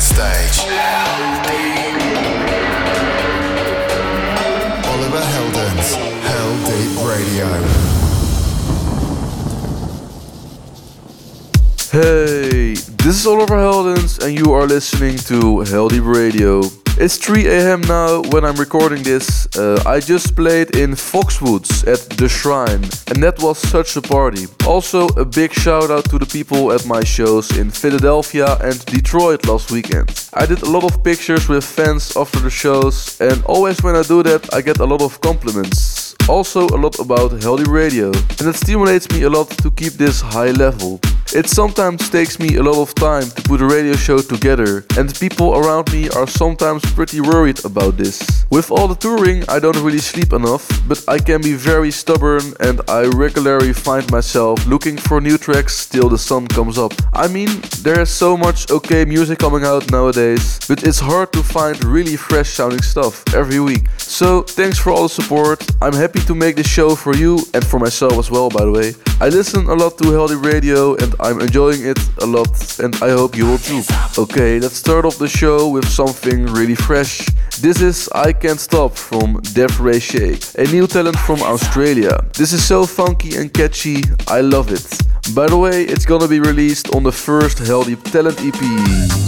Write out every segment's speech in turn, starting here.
stage. Oliver Heldens, Heldeep Radio. Hey, this is Oliver Heldens, and you are listening to Heldeep Radio. It's 3 a.m. now when I'm recording this. Uh, I just played in Foxwoods at the Shrine, and that was such a party. Also, a big shout out to the people at my shows in Philadelphia and Detroit last weekend. I did a lot of pictures with fans after the shows, and always when I do that, I get a lot of compliments. Also, a lot about Heldeep Radio, and it stimulates me a lot to keep this high level. It sometimes takes me a lot of time to put a radio show together, and people around me are sometimes pretty worried about this. With all the touring, I don't really sleep enough, but I can be very stubborn and I regularly find myself looking for new tracks till the sun comes up. I mean, there is so much okay music coming out nowadays, but it's hard to find really fresh sounding stuff every week. So, thanks for all the support. I'm happy to make this show for you and for myself as well, by the way. I listen a lot to Heldeep Radio and I'm enjoying it a lot, and I hope you will too. Okay, let's start off the show with something really fresh. This is I Can't Stop from Def Ray Shake, a new talent from Australia. This is so funky and catchy, I love it. By the way, it's gonna be released on the first Heldeep Talent EP.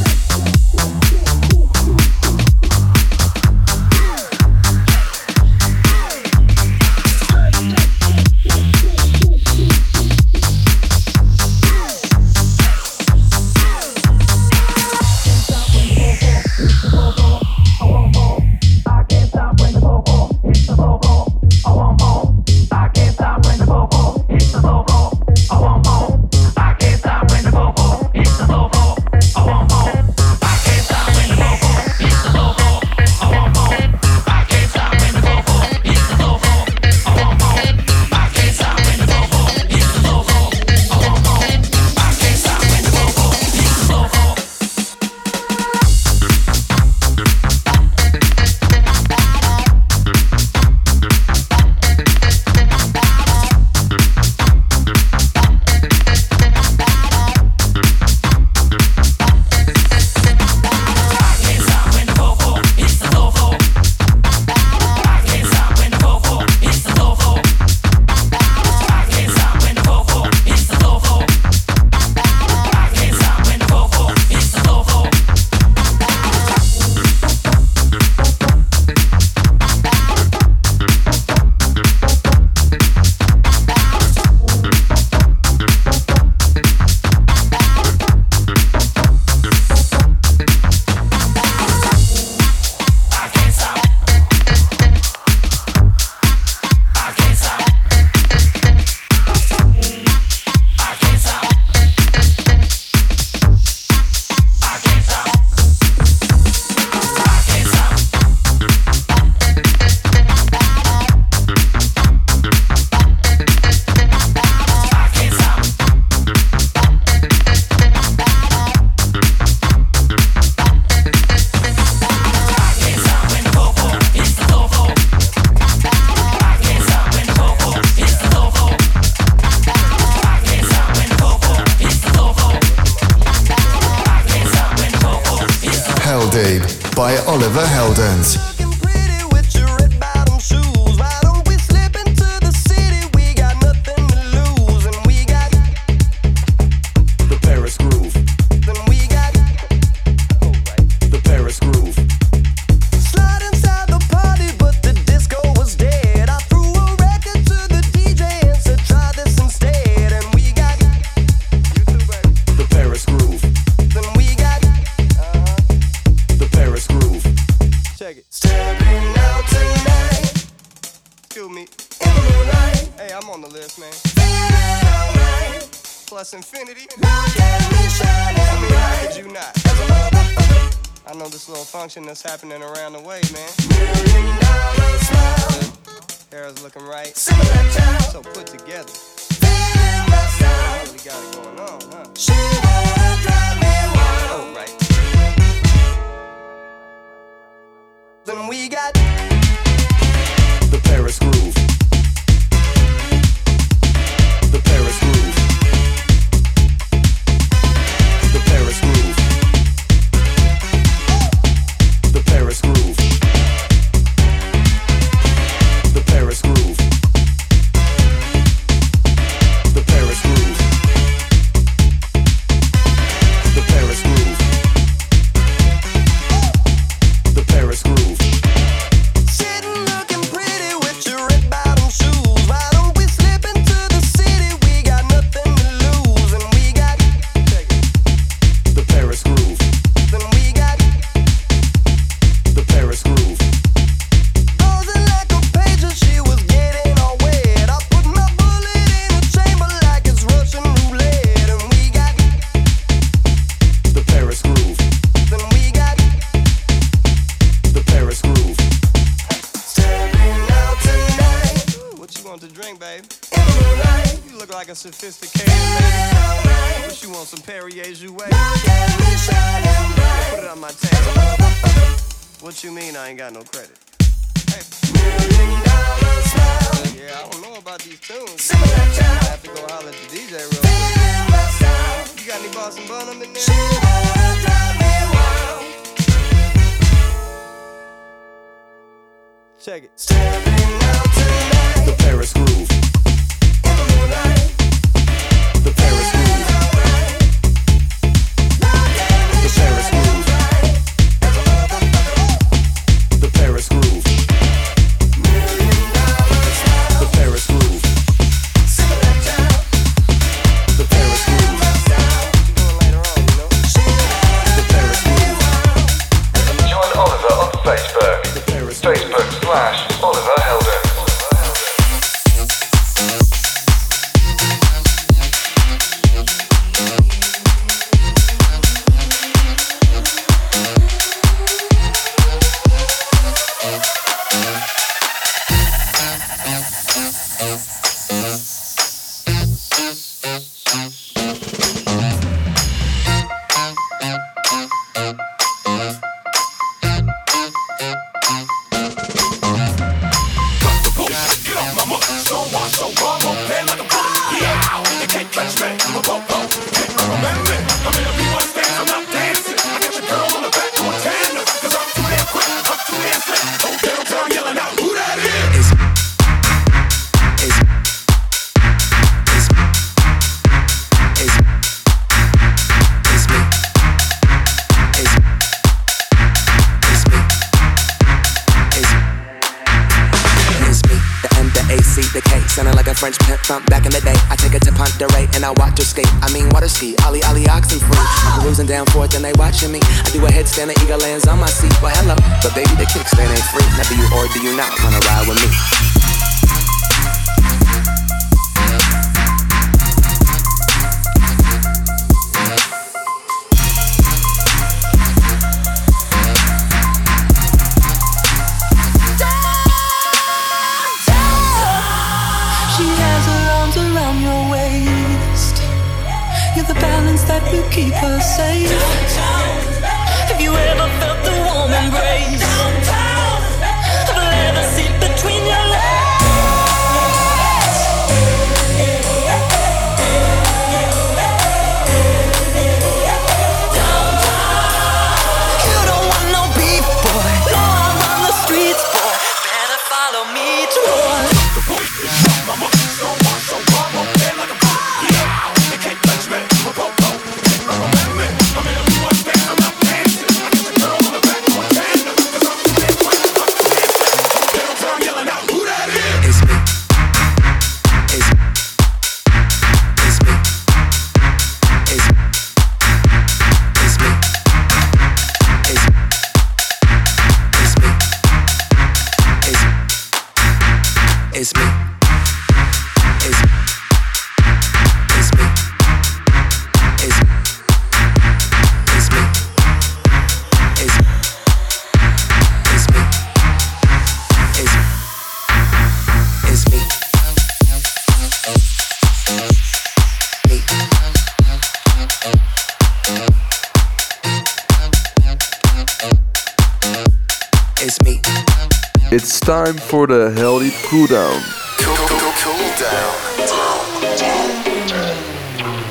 time for the Heldeep cool down.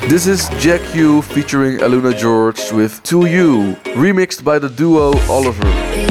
This is Jack U featuring AlunaGeorge with 2U, remixed by the duo Oliver.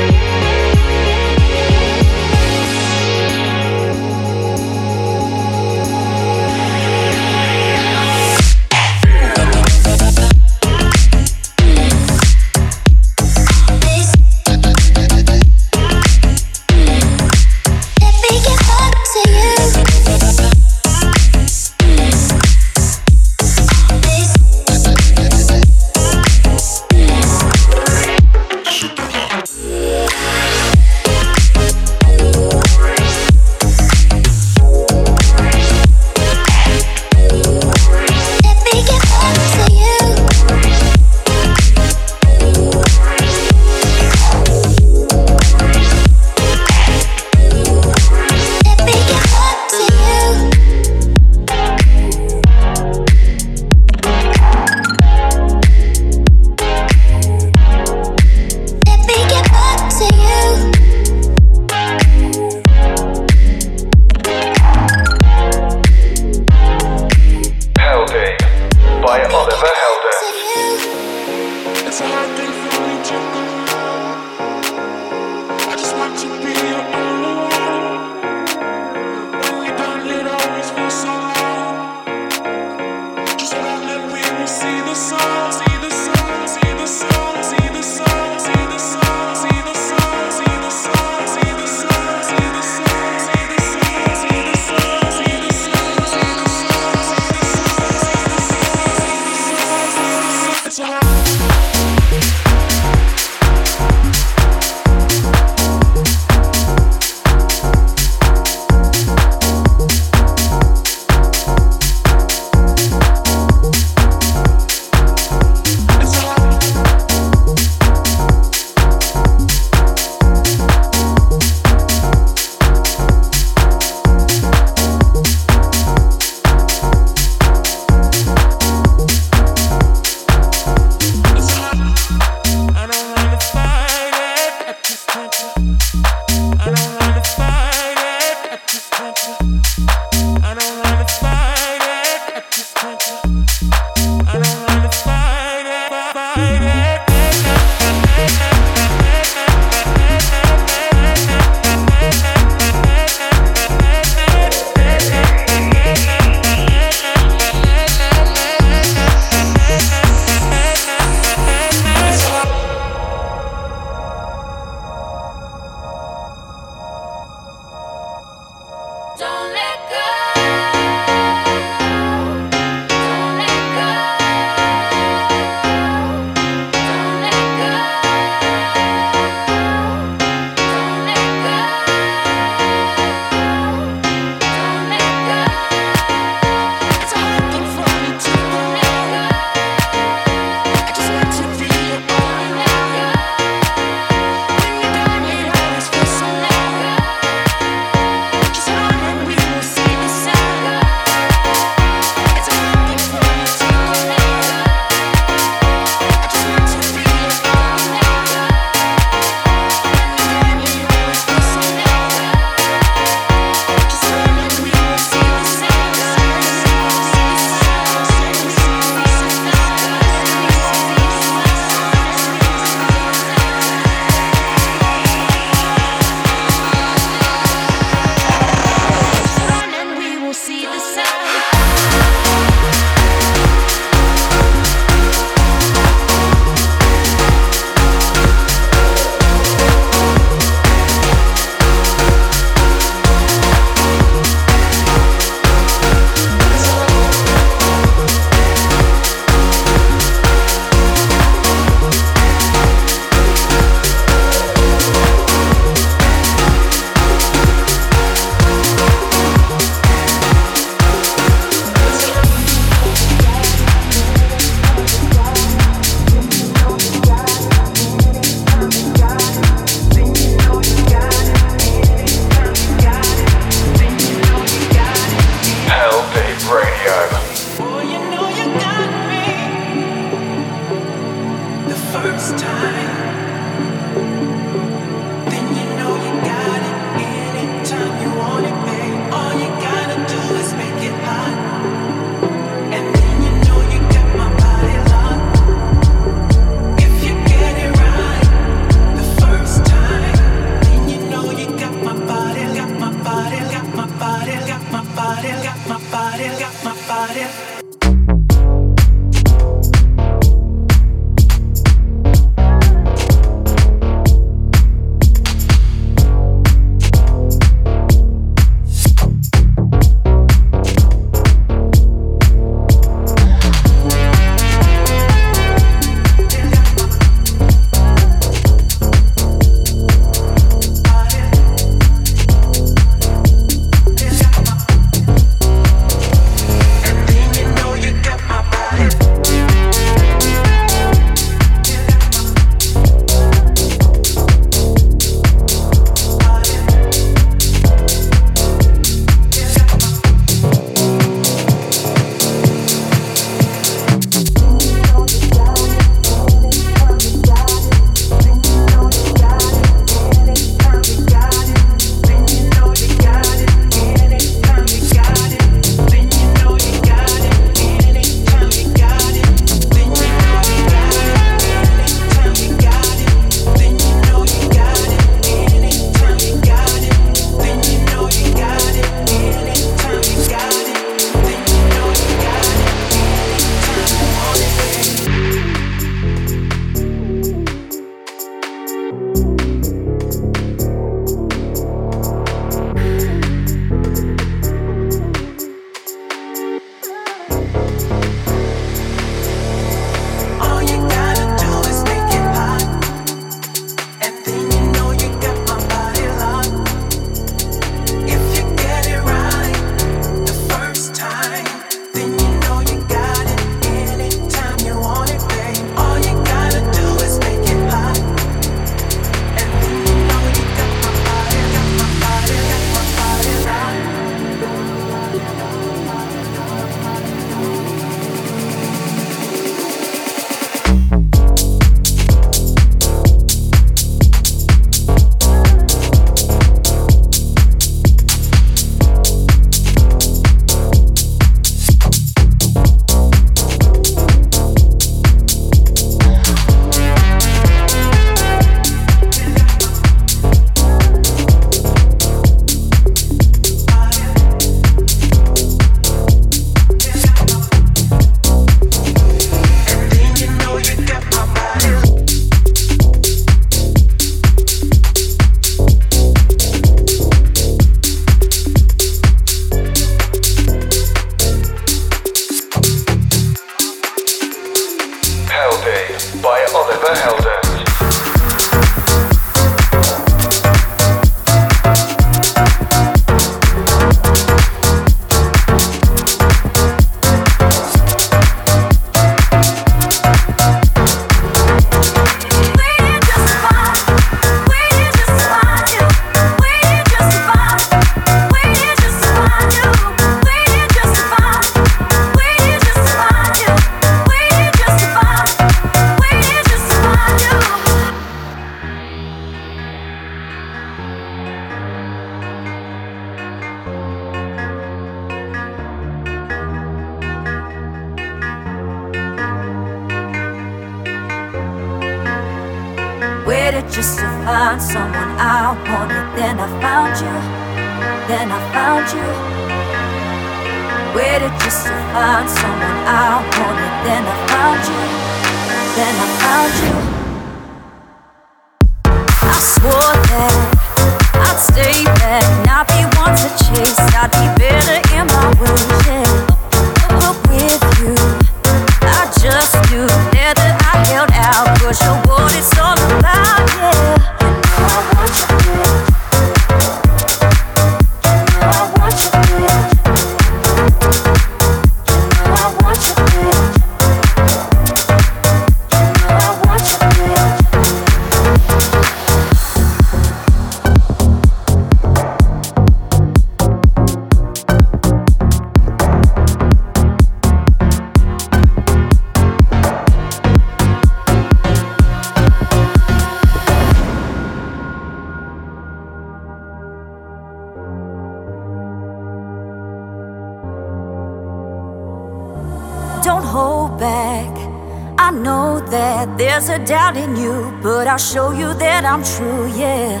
That there's a doubt in you, but I'll show you that I'm true, yeah.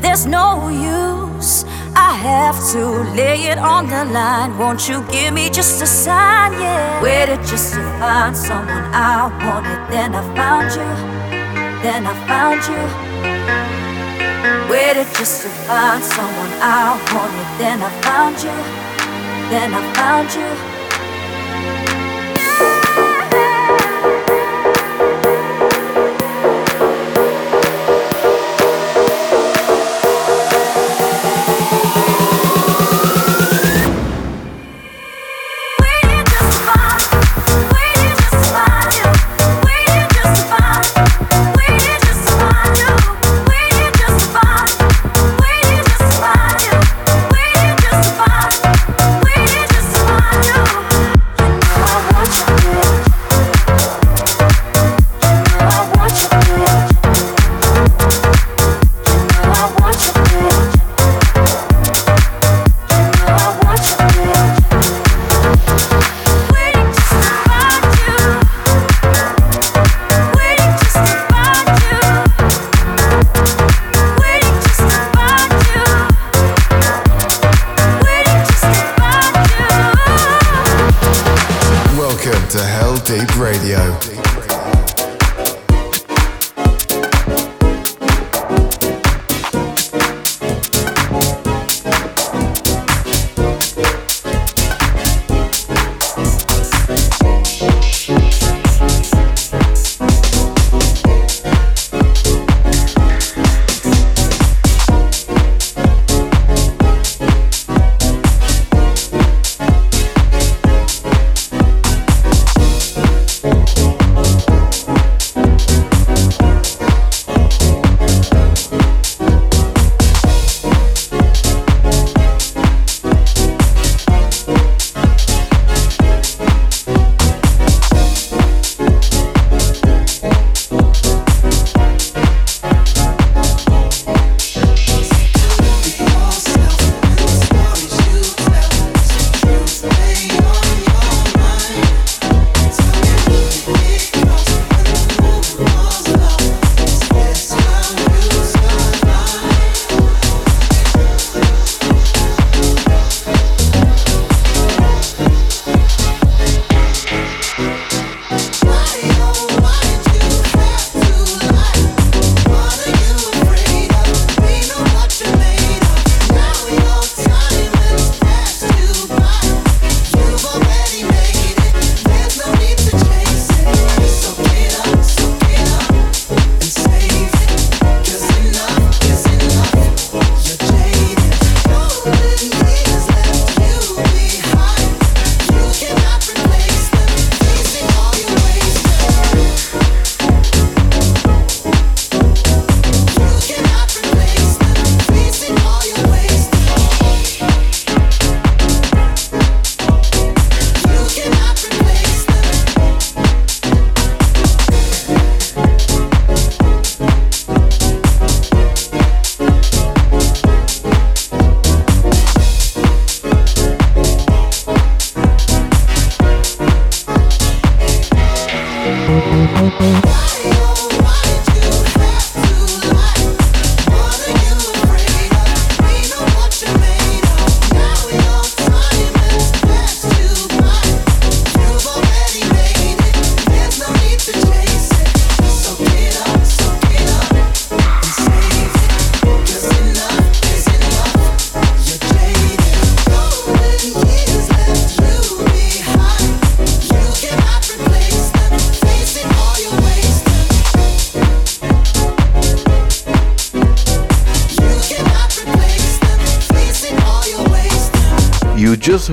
There's no use. I have to lay it on the line. Won't you give me just a sign, yeah? Waited just to find someone I wanted. Then I found you. Then I found you. Waited just to find someone I wanted. Then I found you. Then I found you.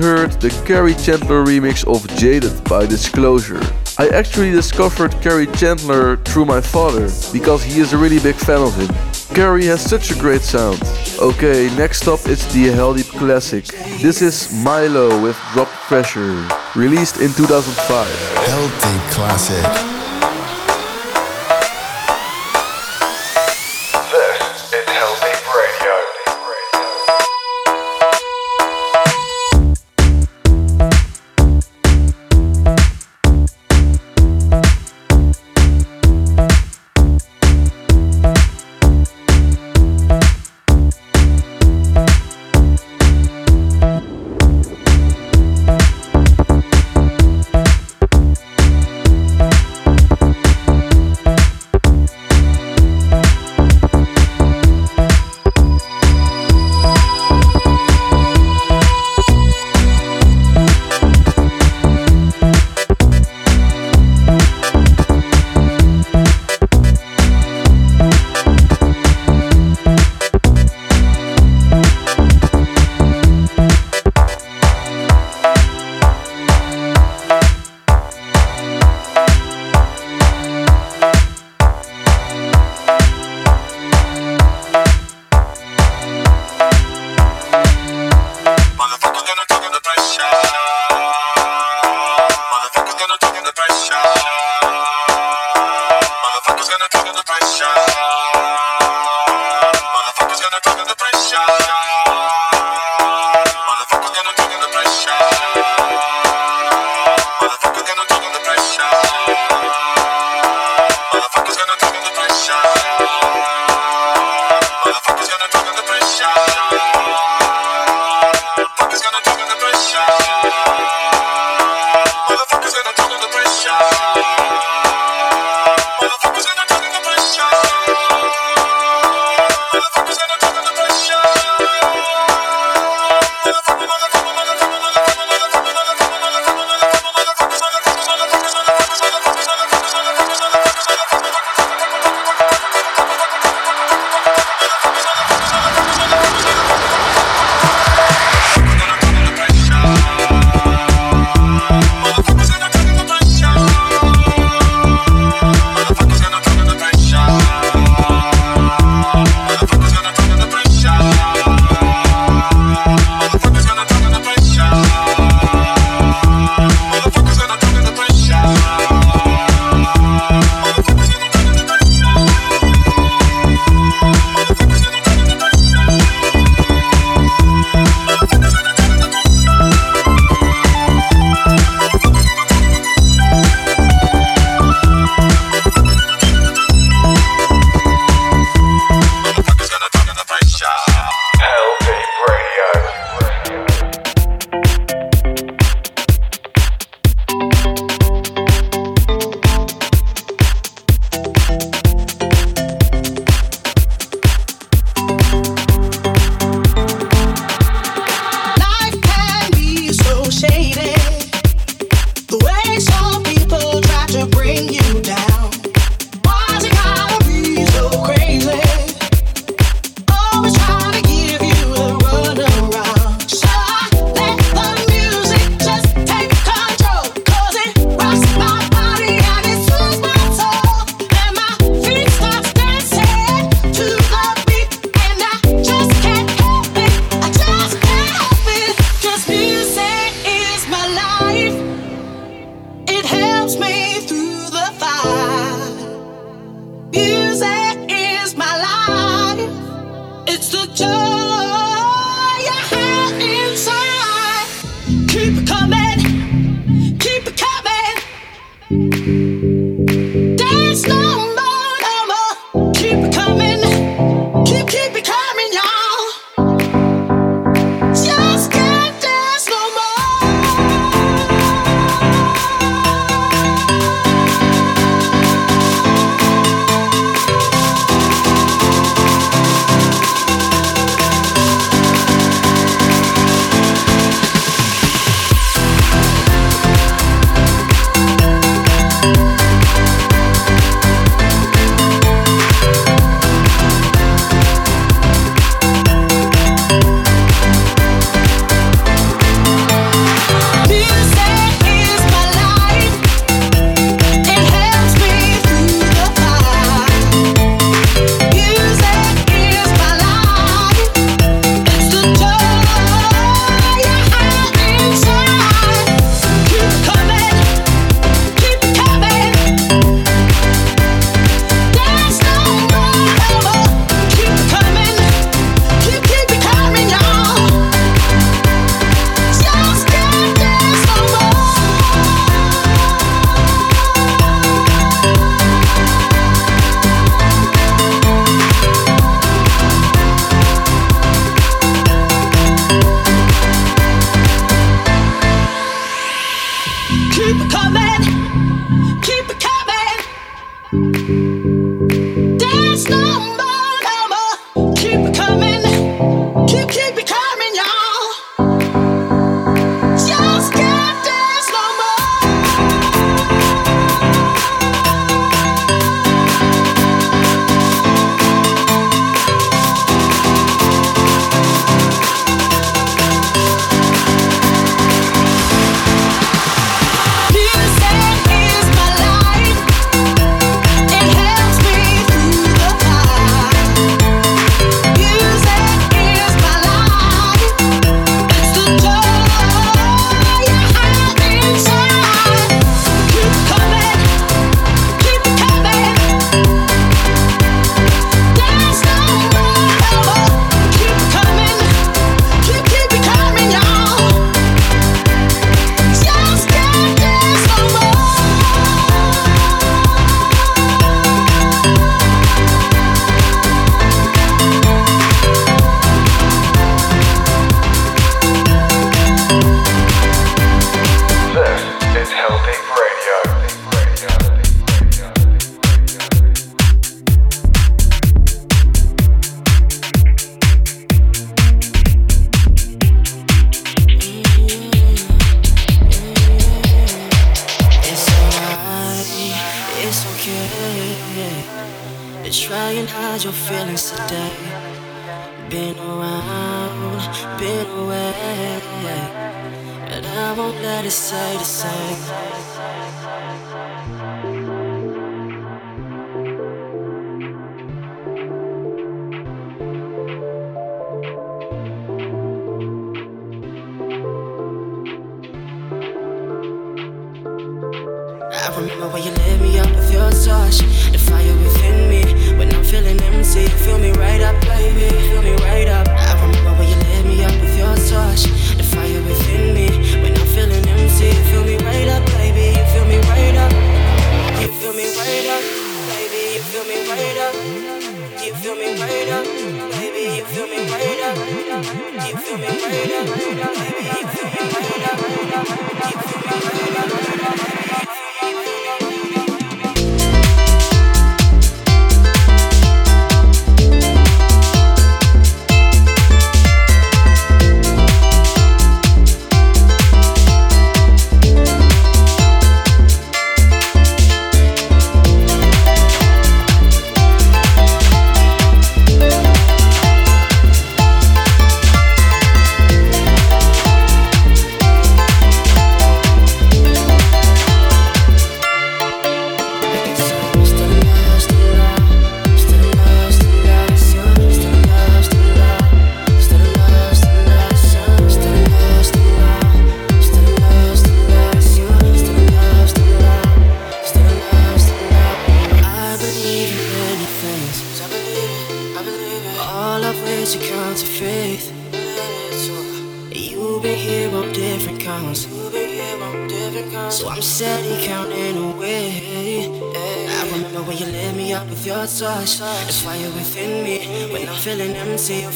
Heard the Kerri Chandler remix of Jaded by Disclosure. I actually discovered Kerri Chandler through my father because he is a really big fan of him. Kerri has such a great sound. Okay, next up it's the Heldeep classic. This is Mylo with Drop Pressure, released in 2005. Heldeep Classic.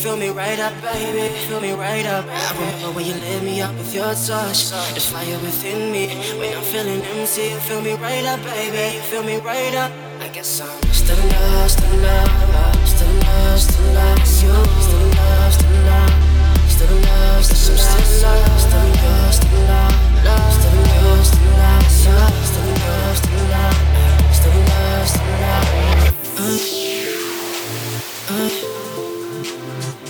Fill me right up, baby. Fill me right up. I remember when you lit me up with your touch. There's fire within me. When I'm feeling empty, you fill me right up, baby. You fill me right up. I guess I'm still in love, still in love, still in love, still in love, you. Still in love, still in love, still in love, still in love, still in love, still in love, still in love, still in love, still in love, still in love, still in love, still in love, still in love.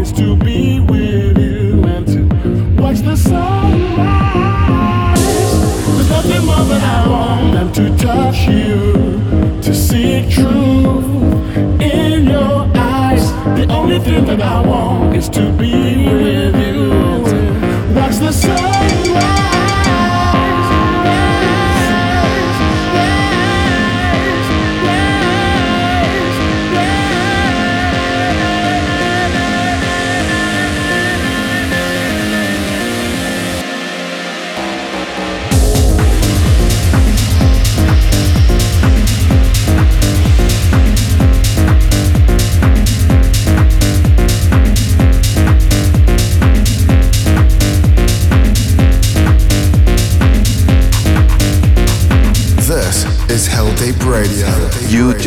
is to be with you. And to watch the sun There's nothing more that I want than to touch you, to see truth in your eyes. The only thing that I want is to be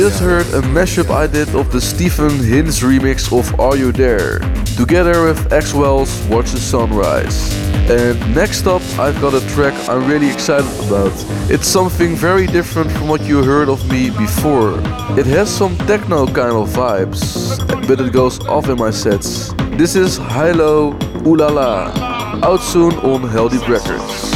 just heard a mashup I did of the Stephen Hinz remix of Are You There, together with Axwell's Watch the Sunrise. And next up, I've got a track I'm really excited about. It's something very different from what you heard of me before. It has some techno kind of vibes, but it goes off in my sets. This is Hilo Ulala, out soon on Heldeep Records.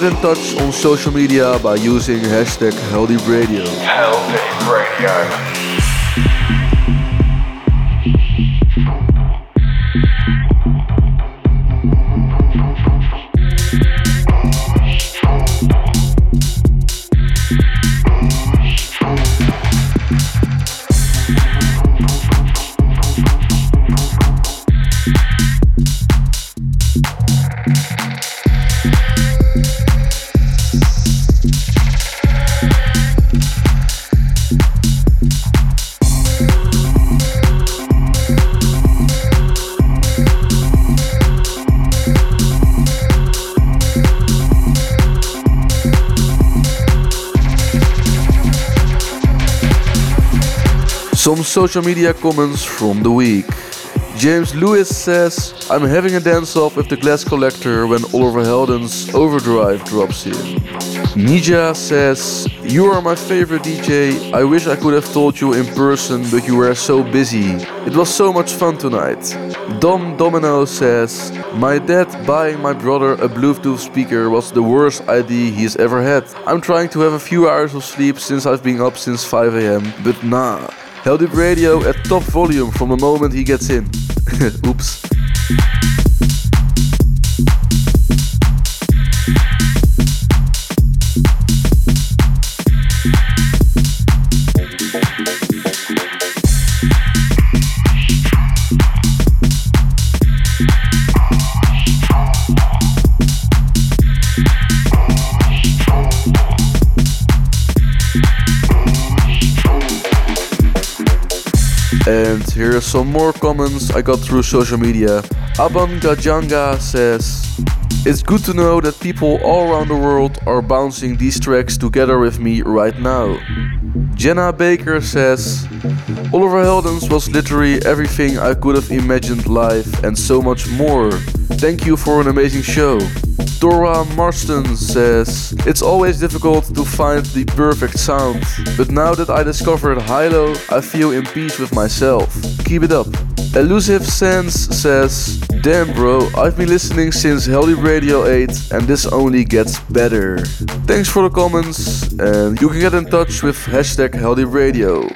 Get in touch on social media by using hashtag Heldeep Radio. Heldeep Radio. Social media comments from the week. James Lewis says, I'm having a dance off with the glass collector when Oliver Heldens Overdrive drops in. Nija says, You are my favorite DJ. I wish I could have told you in person, but you were so busy. It was so much fun tonight. Dom Domino says, My dad buying my brother a Bluetooth speaker was the worst idea he's ever had. I'm trying to have a few hours of sleep since I've been up since 5 am, but nah. Heldeep Radio at top volume from the moment he gets in. Oops. And here are some more comments I got through social media. Aban Gajanga says, It's good to know that people all around the world are bouncing these tracks together with me right now. Jenna Baker says, Oliver Heldens was literally everything I could have imagined live and so much more. Thank you for an amazing show. Dora Marston says, It's always difficult to find the perfect sound, but now that I discovered Hilo, I feel in peace with myself. Keep it up. Elusive Sense says, Damn bro, I've been listening since Heldeep Radio 8 and this only gets better. Thanks for the comments and you can get in touch with hashtag Heldeep Radio.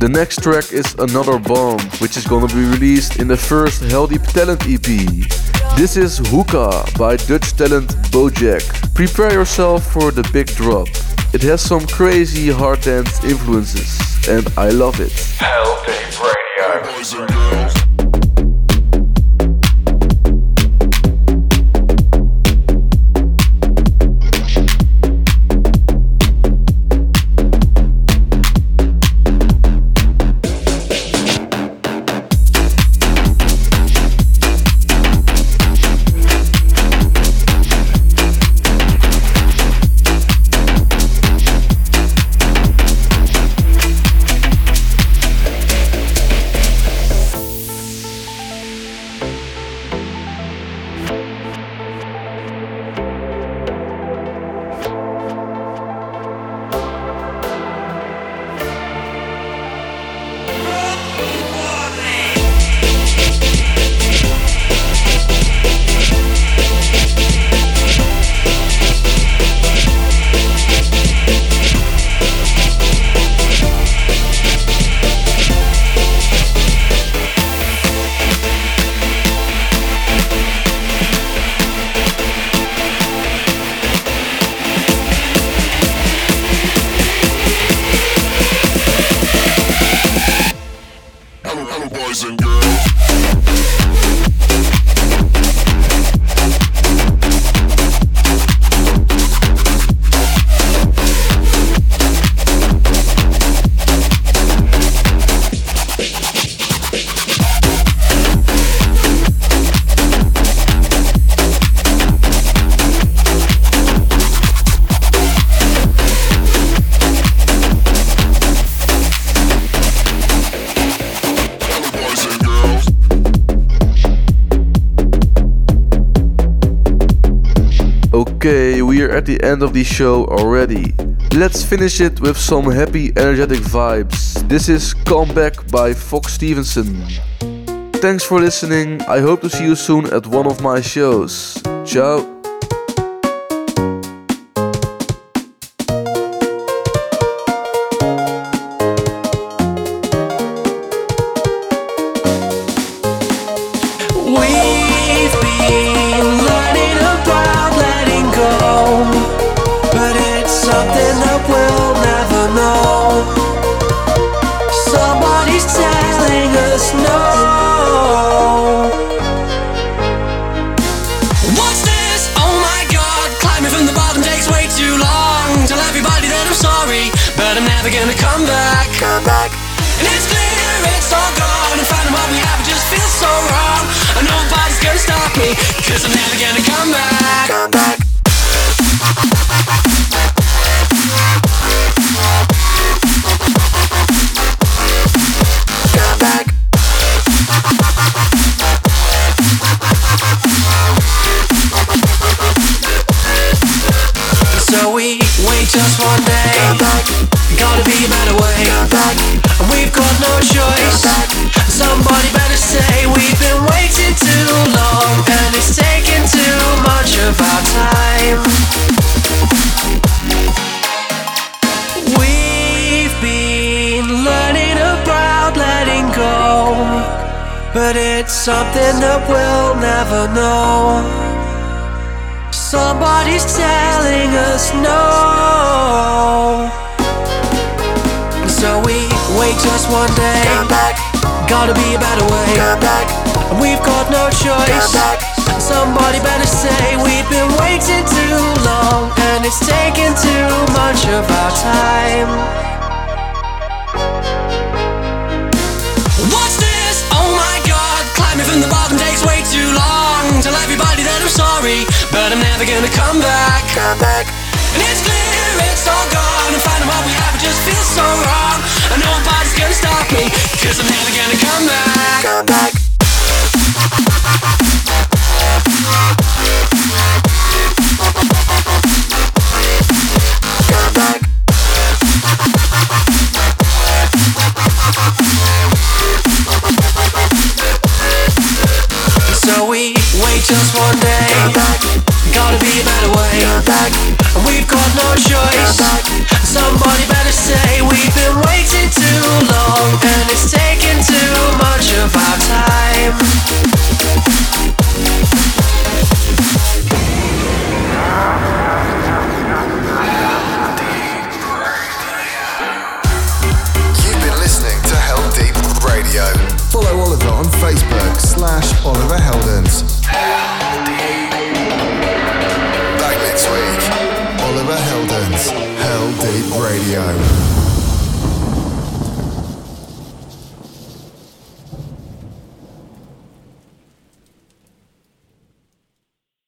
The next track is Another Bomb, which is gonna be released in the first Heldeep Talent EP. This is Hookah by Dutch talent Bojack. Prepare yourself for the big drop. It has some crazy hard dance influences, and I love it. Heldeep Radio. At the end of the show already. Let's finish it with some happy, energetic vibes. This is Come Back by Fox Stevenson. Thanks for listening. I hope to see you soon at one of my shows. Ciao. But it's something that we'll never know. Somebody's telling us no. So we wait just one day. Come back. Gotta be a better way. Come back. And we've got no choice. Come back. Somebody better say we've been waiting too long, and it's taken too much of our time. Tell everybody that I'm sorry, but I'm never gonna come back. Come back. And it's clear it's all gone, and finding what we have it just feels so wrong. And nobody's gonna stop me, cause I'm never gonna come back. Come back. Gotta be a better way. And we've got no choice. Somebody better say we've been waiting too long, and it's taken too much of our time.